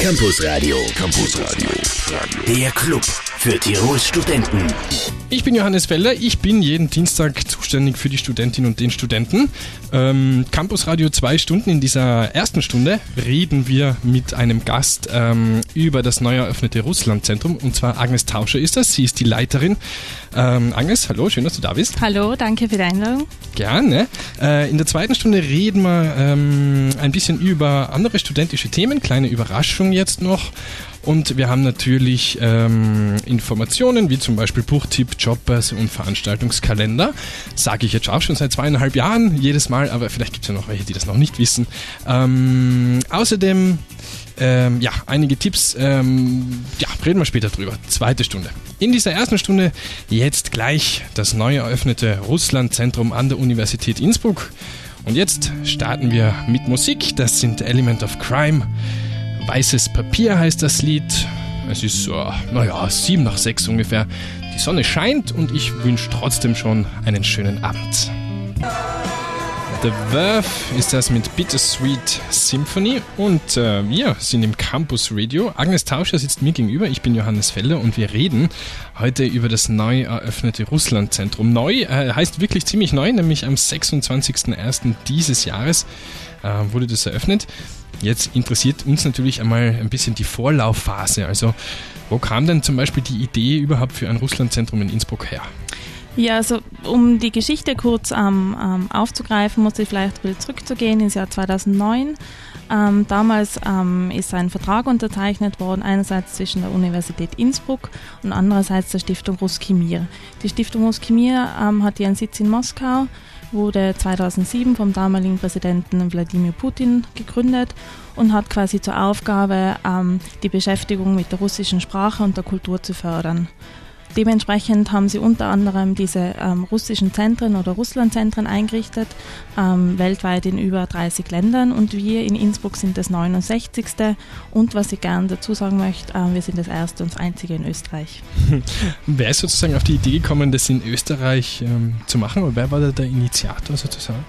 Campus Radio. Campus Radio. Der Club für Tirols Studenten. Ich bin Johannes Felder. Ich bin jeden Dienstag zuständig für die Studentinnen und den Studenten. Ähm, Campus Radio zwei Stunden. In dieser ersten Stunde reden wir mit einem Gast ähm, über das neu eröffnete Russlandzentrum. Und zwar Agnes Tauscher ist das. Sie ist die Leiterin. Ähm, Agnes, hallo, schön, dass du da bist. Hallo, danke für die Einladung. Gerne. Äh, in der zweiten Stunde reden wir ähm, ein bisschen über andere studentische Themen. Kleine Überraschung jetzt noch. Und wir haben natürlich ähm, Informationen wie zum Beispiel Buchtipp, Jobbörse und Veranstaltungskalender. Sage ich jetzt auch schon seit zweieinhalb Jahren jedes Mal, aber vielleicht gibt es ja noch welche, die das noch nicht wissen. Ähm, außerdem ähm, ja, einige Tipps. Ähm, ja, reden wir später drüber. Zweite Stunde. In dieser ersten Stunde jetzt gleich das neu eröffnete Russlandzentrum an der Universität Innsbruck. Und jetzt starten wir mit Musik. Das sind Element of Crime. Weißes Papier heißt das Lied. Es ist, so, naja, sieben nach sechs ungefähr. Die Sonne scheint und ich wünsche trotzdem schon einen schönen Abend. The Verve ist das mit Bittersweet Symphony und äh, wir sind im Campus Radio. Agnes Tauscher sitzt mir gegenüber, ich bin Johannes Felder und wir reden heute über das neu eröffnete Russlandzentrum. Neu äh, heißt wirklich ziemlich neu, nämlich am 26.01. dieses Jahres äh, wurde das eröffnet. Jetzt interessiert uns natürlich einmal ein bisschen die Vorlaufphase. Also, wo kam denn zum Beispiel die Idee überhaupt für ein Russlandzentrum in Innsbruck her? Ja, also um die Geschichte kurz ähm, ähm, aufzugreifen, muss ich vielleicht ein bisschen zurückzugehen ins Jahr 2009. Ähm, damals ähm, ist ein Vertrag unterzeichnet worden, einerseits zwischen der Universität Innsbruck und andererseits der Stiftung Ruskimir. Die Stiftung Ruskimir ähm, hat ihren Sitz in Moskau wurde 2007 vom damaligen Präsidenten Wladimir Putin gegründet und hat quasi zur Aufgabe, ähm, die Beschäftigung mit der russischen Sprache und der Kultur zu fördern. Dementsprechend haben sie unter anderem diese ähm, russischen Zentren oder Russlandzentren eingerichtet, ähm, weltweit in über 30 Ländern und wir in Innsbruck sind das 69. Und was ich gerne dazu sagen möchte, äh, wir sind das erste und das einzige in Österreich. Wer ist sozusagen auf die Idee gekommen, das in Österreich ähm, zu machen oder wer war da der Initiator sozusagen?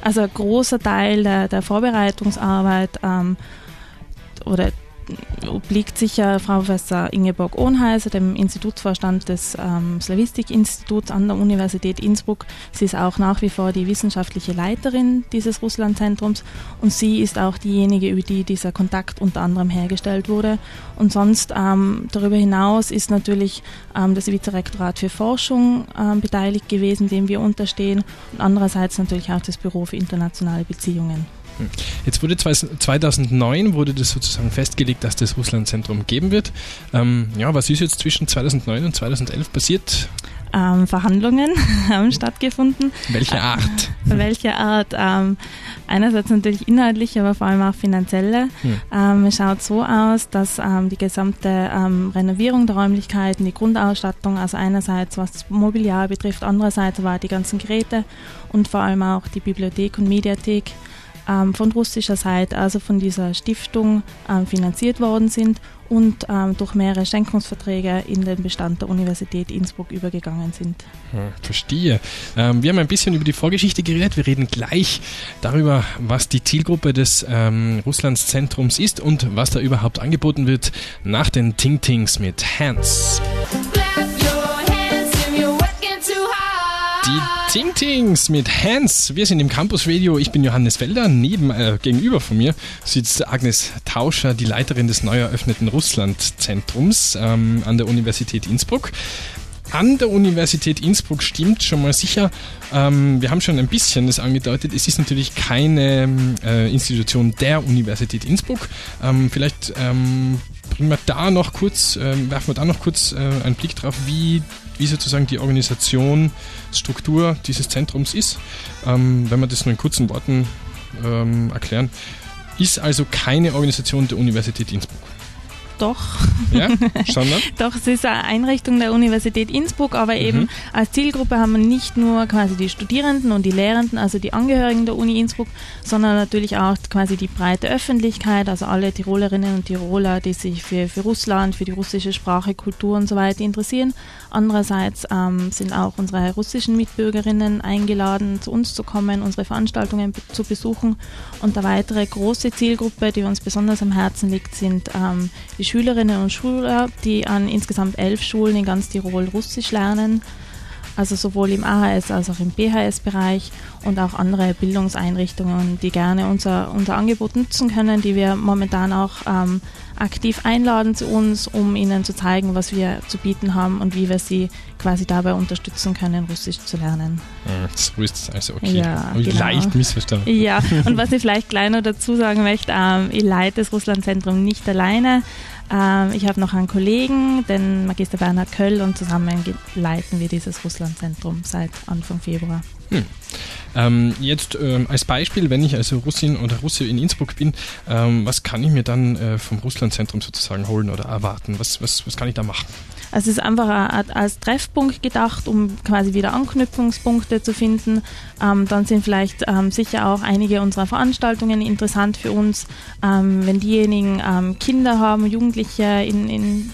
Also ein großer Teil der, der Vorbereitungsarbeit ähm, oder obliegt sicher Frau Professor Ingeborg Ohnheiser, dem Institutsvorstand des ähm, Slavistik-Instituts an der Universität Innsbruck. Sie ist auch nach wie vor die wissenschaftliche Leiterin dieses Russlandzentrums und sie ist auch diejenige, über die dieser Kontakt unter anderem hergestellt wurde. Und sonst ähm, darüber hinaus ist natürlich ähm, das Vizerektorat für Forschung ähm, beteiligt gewesen, dem wir unterstehen und andererseits natürlich auch das Büro für internationale Beziehungen. Jetzt wurde 2009 wurde das sozusagen festgelegt, dass das Russlandzentrum geben wird. Ähm, ja, was ist jetzt zwischen 2009 und 2011 passiert? Ähm, Verhandlungen haben stattgefunden. Welche Art? Äh, welche Art? Ähm, einerseits natürlich inhaltlich, aber vor allem auch finanzielle. Hm. Ähm, es schaut so aus, dass ähm, die gesamte ähm, Renovierung der Räumlichkeiten, die Grundausstattung, also einerseits was Mobiliar betrifft, andererseits aber die ganzen Geräte und vor allem auch die Bibliothek und Mediathek ähm, von russischer Seite, also von dieser Stiftung, ähm, finanziert worden sind und ähm, durch mehrere Schenkungsverträge in den Bestand der Universität Innsbruck übergegangen sind. Ja, verstehe. Ähm, wir haben ein bisschen über die Vorgeschichte geredet. Wir reden gleich darüber, was die Zielgruppe des ähm, Russlandszentrums ist und was da überhaupt angeboten wird nach den Ting Tings mit Hands. Die Ting Tings mit Hans. Wir sind im Campus Radio. Ich bin Johannes Felder. Neben, äh, gegenüber von mir sitzt Agnes Tauscher, die Leiterin des neu eröffneten Russlandzentrums ähm, an der Universität Innsbruck. An der Universität Innsbruck stimmt schon mal sicher. Ähm, wir haben schon ein bisschen das angedeutet. Es ist natürlich keine äh, Institution der Universität Innsbruck. Ähm, vielleicht ähm, bringen wir da noch kurz, äh, werfen wir da noch kurz äh, einen Blick drauf, wie wie sozusagen die Organisation, Struktur dieses Zentrums ist. Ähm, wenn wir das nur in kurzen Worten ähm, erklären, ist also keine Organisation der Universität Innsbruck. Doch. Ja, schon ne? doch, es ist eine Einrichtung der Universität Innsbruck, aber eben mhm. als Zielgruppe haben wir nicht nur quasi die Studierenden und die Lehrenden, also die Angehörigen der Uni Innsbruck, sondern natürlich auch quasi die breite Öffentlichkeit, also alle Tirolerinnen und Tiroler, die sich für, für Russland, für die russische Sprache, Kultur und so weiter interessieren. Andererseits ähm, sind auch unsere russischen Mitbürgerinnen eingeladen, zu uns zu kommen, unsere Veranstaltungen zu besuchen. Und eine weitere große Zielgruppe, die uns besonders am Herzen liegt, sind ähm, die Schülerinnen und Schüler, die an insgesamt elf Schulen in ganz Tirol Russisch lernen. Also sowohl im AHS als auch im BHS-Bereich und auch andere Bildungseinrichtungen, die gerne unser, unser Angebot nutzen können, die wir momentan auch ähm, aktiv einladen zu uns, um ihnen zu zeigen, was wir zu bieten haben und wie wir sie quasi dabei unterstützen können, Russisch zu lernen. So ist es also okay. Ja, genau. Leicht missverstanden. Ja, und was ich vielleicht gleich noch dazu sagen möchte, ähm, ich leite das Russlandzentrum nicht alleine. Ähm, ich habe noch einen Kollegen, den Magister Bernhard Köll, und zusammen leiten wir dieses Russlandzentrum seit Anfang Februar. Hm. Ähm, jetzt ähm, als Beispiel, wenn ich also Russin oder Russe in Innsbruck bin, ähm, was kann ich mir dann äh, vom Russlandzentrum sozusagen holen oder erwarten? Was, was, was kann ich da machen? Also es ist einfach als Treffpunkt gedacht, um quasi wieder Anknüpfungspunkte zu finden. Ähm, dann sind vielleicht ähm, sicher auch einige unserer Veranstaltungen interessant für uns. Ähm, wenn diejenigen ähm, Kinder haben, Jugendliche in, in,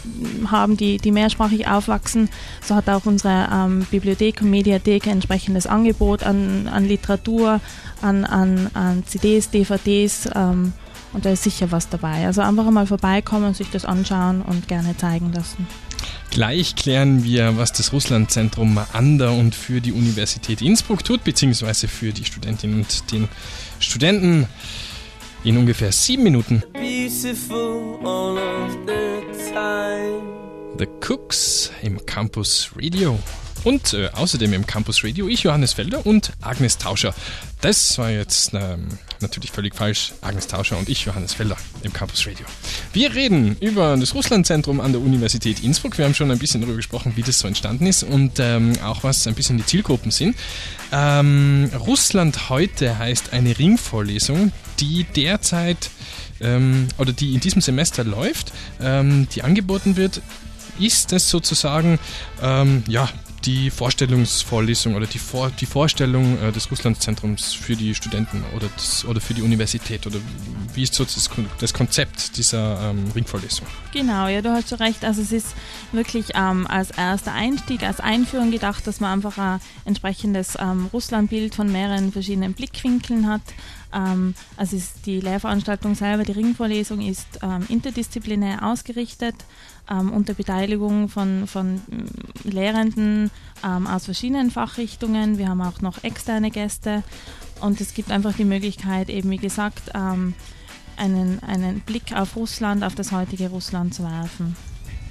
haben, die, die mehrsprachig aufwachsen, so hat auch unsere ähm, Bibliothek und Mediathek ein entsprechendes Angebot an, an Literatur, an, an, an CDs, DVDs. Ähm, und da ist sicher was dabei. Also einfach mal vorbeikommen, sich das anschauen und gerne zeigen lassen. Gleich klären wir, was das Russlandzentrum an der und für die Universität Innsbruck tut, beziehungsweise für die Studentinnen und den Studenten in ungefähr sieben Minuten. The Cooks im Campus Radio. Und äh, außerdem im Campus Radio ich, Johannes Felder und Agnes Tauscher. Das war jetzt ähm, natürlich völlig falsch. Agnes Tauscher und ich, Johannes Felder, im Campus Radio. Wir reden über das Russlandzentrum an der Universität Innsbruck. Wir haben schon ein bisschen darüber gesprochen, wie das so entstanden ist und ähm, auch was ein bisschen die Zielgruppen sind. Ähm, Russland heute heißt eine Ringvorlesung, die derzeit ähm, oder die in diesem Semester läuft, ähm, die angeboten wird ist es sozusagen ähm, ja, die Vorstellungsvorlesung oder die, Vor die Vorstellung äh, des Russlandzentrums für die Studenten oder, das, oder für die Universität? Oder wie ist so das, das Konzept dieser ähm, Ringvorlesung? Genau, ja, du hast schon recht. Also es ist wirklich ähm, als erster Einstieg, als Einführung gedacht, dass man einfach ein entsprechendes ähm, Russlandbild von mehreren verschiedenen Blickwinkeln hat. Ähm, also die Lehrveranstaltung selber, die Ringvorlesung ist ähm, interdisziplinär ausgerichtet ähm, unter Beteiligung von, von mm, Lehrenden ähm, aus verschiedenen Fachrichtungen. Wir haben auch noch externe Gäste und es gibt einfach die Möglichkeit, eben wie gesagt, ähm, einen, einen Blick auf Russland, auf das heutige Russland zu werfen.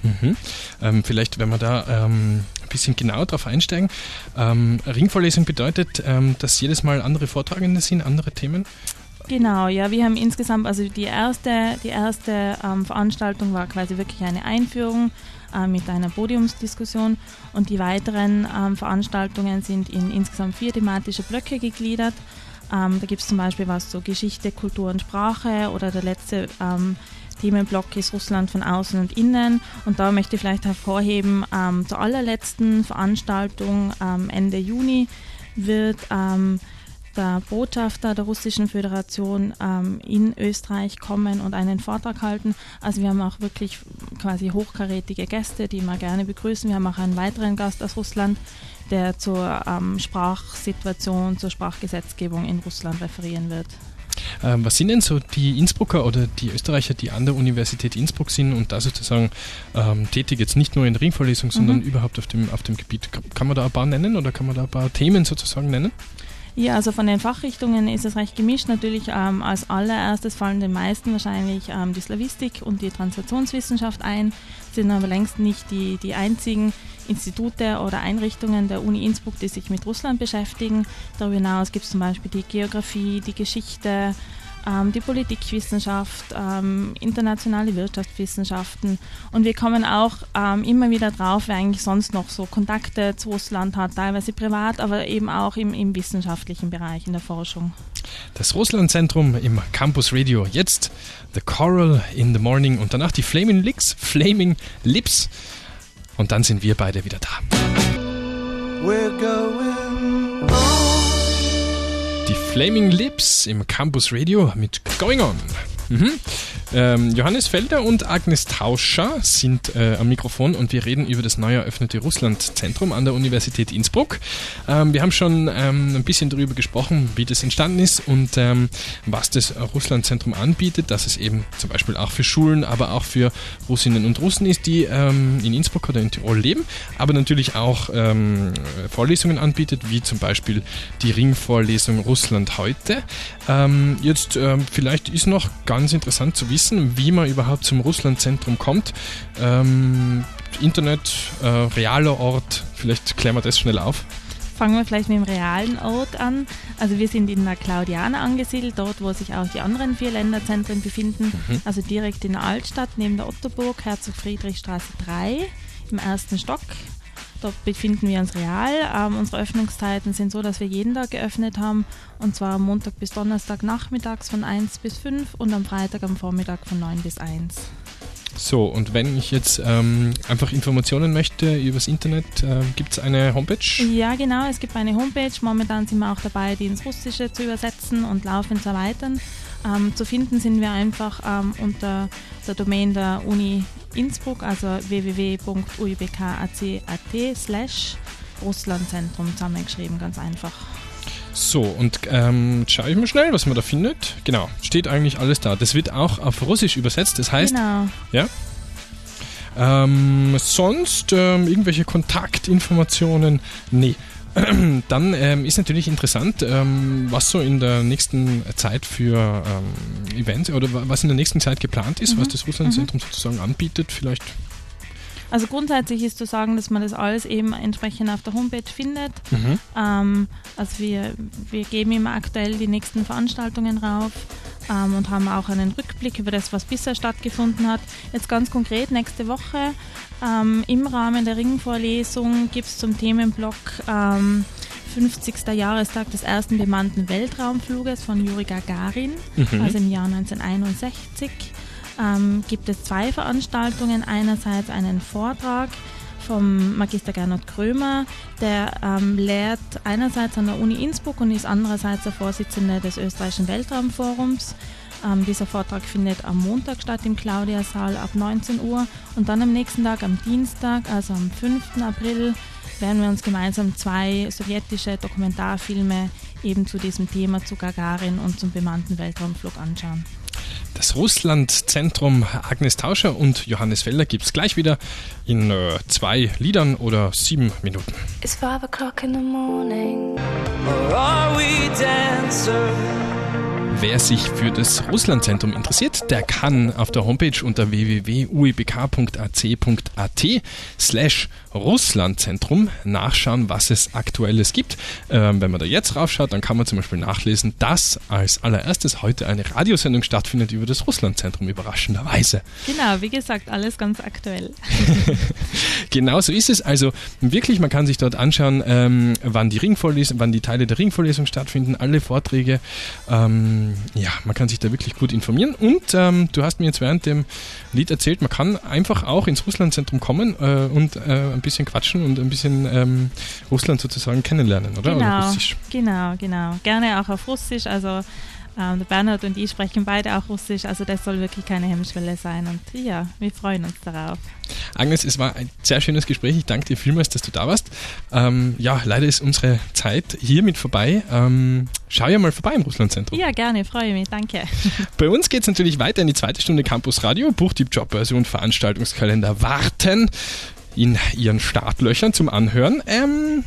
Mhm. Ähm, vielleicht, wenn wir da ähm, ein bisschen genauer drauf einsteigen. Ähm, Ringvorlesung bedeutet, ähm, dass jedes Mal andere Vortragende sind, andere Themen? Genau, ja, wir haben insgesamt, also die erste, die erste ähm, Veranstaltung war quasi wirklich eine Einführung äh, mit einer Podiumsdiskussion und die weiteren ähm, Veranstaltungen sind in insgesamt vier thematische Blöcke gegliedert. Ähm, da gibt es zum Beispiel was so Geschichte, Kultur und Sprache oder der letzte ähm, Themenblock ist Russland von außen und innen. Und da möchte ich vielleicht hervorheben, ähm, zur allerletzten Veranstaltung ähm, Ende Juni wird ähm, der Botschafter der Russischen Föderation ähm, in Österreich kommen und einen Vortrag halten. Also wir haben auch wirklich quasi hochkarätige Gäste, die wir gerne begrüßen. Wir haben auch einen weiteren Gast aus Russland, der zur ähm, Sprachsituation, zur Sprachgesetzgebung in Russland referieren wird. Ähm, was sind denn so die Innsbrucker oder die Österreicher, die an der Universität Innsbruck sind und da sozusagen ähm, tätig, jetzt nicht nur in Ringvorlesungen, sondern mhm. überhaupt auf dem, auf dem Gebiet? Kann man da ein paar nennen oder kann man da ein paar Themen sozusagen nennen? Ja, also von den Fachrichtungen ist es recht gemischt. Natürlich ähm, als allererstes fallen den meisten wahrscheinlich ähm, die Slavistik und die Translationswissenschaft ein, sind aber längst nicht die, die einzigen Institute oder Einrichtungen der Uni Innsbruck, die sich mit Russland beschäftigen. Darüber hinaus gibt es zum Beispiel die Geografie, die Geschichte, die Politikwissenschaft, ähm, internationale Wirtschaftswissenschaften. Und wir kommen auch ähm, immer wieder drauf, wer eigentlich sonst noch so Kontakte zu Russland hat, teilweise privat, aber eben auch im, im wissenschaftlichen Bereich, in der Forschung. Das Russland-Zentrum im Campus Radio. Jetzt The Coral in the Morning und danach die Flaming Licks, Flaming Lips. Und dann sind wir beide wieder da. Die Flaming Lips im Campus Radio mit Going On. Mhm. Ähm, Johannes Felder und Agnes Tauscher sind äh, am Mikrofon und wir reden über das neu eröffnete Russland-Zentrum an der Universität Innsbruck. Ähm, wir haben schon ähm, ein bisschen darüber gesprochen, wie das entstanden ist und ähm, was das Russland-Zentrum anbietet, dass es eben zum Beispiel auch für Schulen, aber auch für Russinnen und Russen ist, die ähm, in Innsbruck oder in Tirol leben, aber natürlich auch ähm, Vorlesungen anbietet, wie zum Beispiel die Ringvorlesung Russland heute. jetzt vielleicht ist noch ganz interessant zu wissen, wissen, wie man überhaupt zum Russlandzentrum kommt. Ähm, Internet, äh, realer Ort, vielleicht klären wir das schnell auf. Fangen wir vielleicht mit dem realen Ort an. Also wir sind in der Claudiana angesiedelt, dort wo sich auch die anderen vier Länderzentren befinden. Mhm. Also direkt in der Altstadt neben der Ottoburg, Herzog Friedrichstraße 3 im ersten Stock. Dort befinden wir uns real. Ähm, unsere Öffnungszeiten sind so, dass wir jeden Tag geöffnet haben und zwar Montag bis Donnerstag nachmittags von 1 bis 5 und am Freitag am Vormittag von 9 bis 1. So, und wenn ich jetzt ähm, einfach Informationen möchte übers Internet, äh, gibt es eine Homepage? Ja, genau, es gibt eine Homepage. Momentan sind wir auch dabei, die ins Russische zu übersetzen und laufend zu erweitern. Ähm, zu finden sind wir einfach ähm, unter der Domain der Uni Innsbruck, also www.uibk.ac.at slash Russlandzentrum zusammengeschrieben, ganz einfach. So, und ähm, schaue ich mal schnell, was man da findet. Genau, steht eigentlich alles da. Das wird auch auf Russisch übersetzt, das heißt. Genau. Ja. Ähm, sonst ähm, irgendwelche Kontaktinformationen? Nee. Dann ähm, ist natürlich interessant, ähm, was so in der nächsten Zeit für ähm, Events oder was in der nächsten Zeit geplant ist, mhm. was das Russlandzentrum mhm. sozusagen anbietet. Vielleicht also grundsätzlich ist zu sagen, dass man das alles eben entsprechend auf der Homepage findet. Mhm. Ähm, also wir, wir geben immer aktuell die nächsten Veranstaltungen rauf ähm, und haben auch einen Rückblick über das, was bisher stattgefunden hat. Jetzt ganz konkret nächste Woche ähm, im Rahmen der Ringvorlesung gibt es zum Themenblock 50. Ähm, Jahrestag des ersten bemannten Weltraumfluges von Juri Gagarin, mhm. also im Jahr 1961 ähm, gibt es zwei Veranstaltungen. Einerseits einen Vortrag vom Magister Gernot Krömer, der ähm, lehrt einerseits an der Uni Innsbruck und ist andererseits der Vorsitzende des österreichischen Weltraumforums. Ähm, dieser Vortrag findet am Montag statt im Claudia-Saal ab 19 Uhr und dann am nächsten Tag, am Dienstag, also am 5. April, werden wir uns gemeinsam zwei sowjetische Dokumentarfilme eben zu diesem Thema, zu Gagarin und zum bemannten Weltraumflug anschauen. Das Russland-Zentrum Agnes Tauscher und Johannes Felder gibt es gleich wieder in äh, zwei Liedern oder sieben Minuten. It's five o'clock in the morning. Or are we dancers? Wer sich für das Russlandzentrum interessiert, der kann auf der Homepage unter www.uibk.ac.at slash Russlandzentrum nachschauen, was es aktuelles gibt. Ähm, wenn man da jetzt raufschaut, dann kann man zum Beispiel nachlesen, dass als allererstes heute eine Radiosendung stattfindet über das Russlandzentrum, überraschenderweise. Genau, wie gesagt, alles ganz aktuell. genau so ist es. Also wirklich, man kann sich dort anschauen, ähm, wann die Ringvorlesung, wann die Teile der Ringvorlesung stattfinden, alle Vorträge. Ähm, ja, man kann sich da wirklich gut informieren. Und ähm, du hast mir jetzt während dem Lied erzählt, man kann einfach auch ins Russlandzentrum kommen äh, und äh, ein bisschen quatschen und ein bisschen ähm, Russland sozusagen kennenlernen, oder? Genau, oder genau, genau. Gerne auch auf Russisch. Also ähm, Bernhard und ich sprechen beide auch Russisch, also das soll wirklich keine Hemmschwelle sein. Und ja, wir freuen uns darauf. Agnes, es war ein sehr schönes Gespräch. Ich danke dir vielmals, dass du da warst. Ähm, ja, leider ist unsere Zeit hiermit vorbei. Ähm, schau ja mal vorbei im Russlandzentrum. Ja, gerne, freue mich, danke. Bei uns geht es natürlich weiter in die zweite Stunde Campus Radio. Buchtipp, Jobbörse und Veranstaltungskalender warten in ihren Startlöchern zum Anhören. Ähm,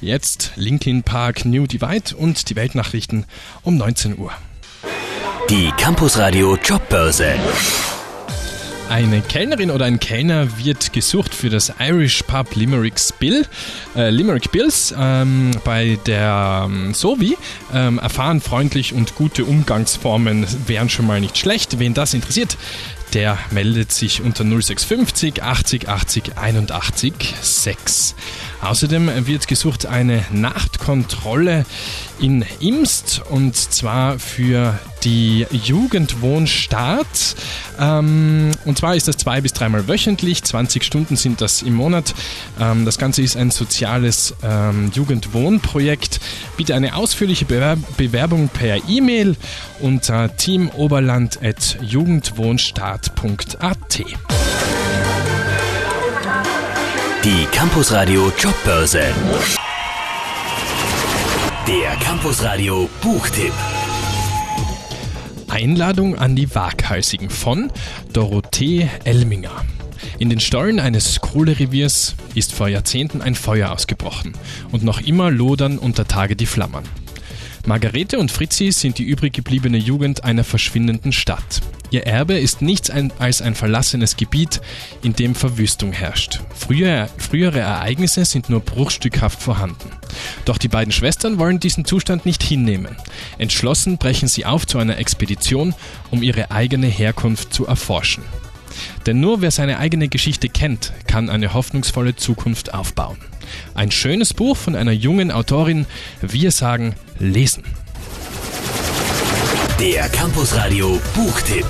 jetzt Linkin Park, New Divide und die Weltnachrichten um 19 Uhr. Die Campus Radio Jobbörse. Eine Kellnerin oder ein Kellner wird gesucht für das Irish Pub Limericks Bill, äh, Limerick Bills ähm, bei der ähm, Sovi. Ähm, erfahren, freundlich und gute Umgangsformen wären schon mal nicht schlecht. Wen das interessiert, der meldet sich unter 0650 80 80 81 6. Außerdem wird gesucht eine Nachtkontrolle in Imst und zwar für die Jugendwohnstart. Ähm, und zwar ist das zwei bis dreimal wöchentlich, 20 Stunden sind das im Monat. Ähm, das Ganze ist ein soziales ähm, Jugendwohnprojekt. Bitte eine ausführliche Bewerb Bewerbung per E-Mail unter teamoberland.jugendwohnstart.at. Die Campusradio Jobbörse. Der Campusradio Buchtipp. Einladung an die Waghalsigen von Dorothee Elminger. In den Stollen eines Kohlereviers ist vor Jahrzehnten ein Feuer ausgebrochen und noch immer lodern unter Tage die Flammen. Margarete und Fritzi sind die übrig gebliebene Jugend einer verschwindenden Stadt. Ihr Erbe ist nichts als ein verlassenes Gebiet, in dem Verwüstung herrscht. Frühere, frühere Ereignisse sind nur bruchstückhaft vorhanden. Doch die beiden Schwestern wollen diesen Zustand nicht hinnehmen. Entschlossen brechen sie auf zu einer Expedition, um ihre eigene Herkunft zu erforschen. Denn nur wer seine eigene Geschichte kennt, kann eine hoffnungsvolle Zukunft aufbauen. Ein schönes Buch von einer jungen Autorin. Wir sagen lesen. Der Campusradio Buchtipp.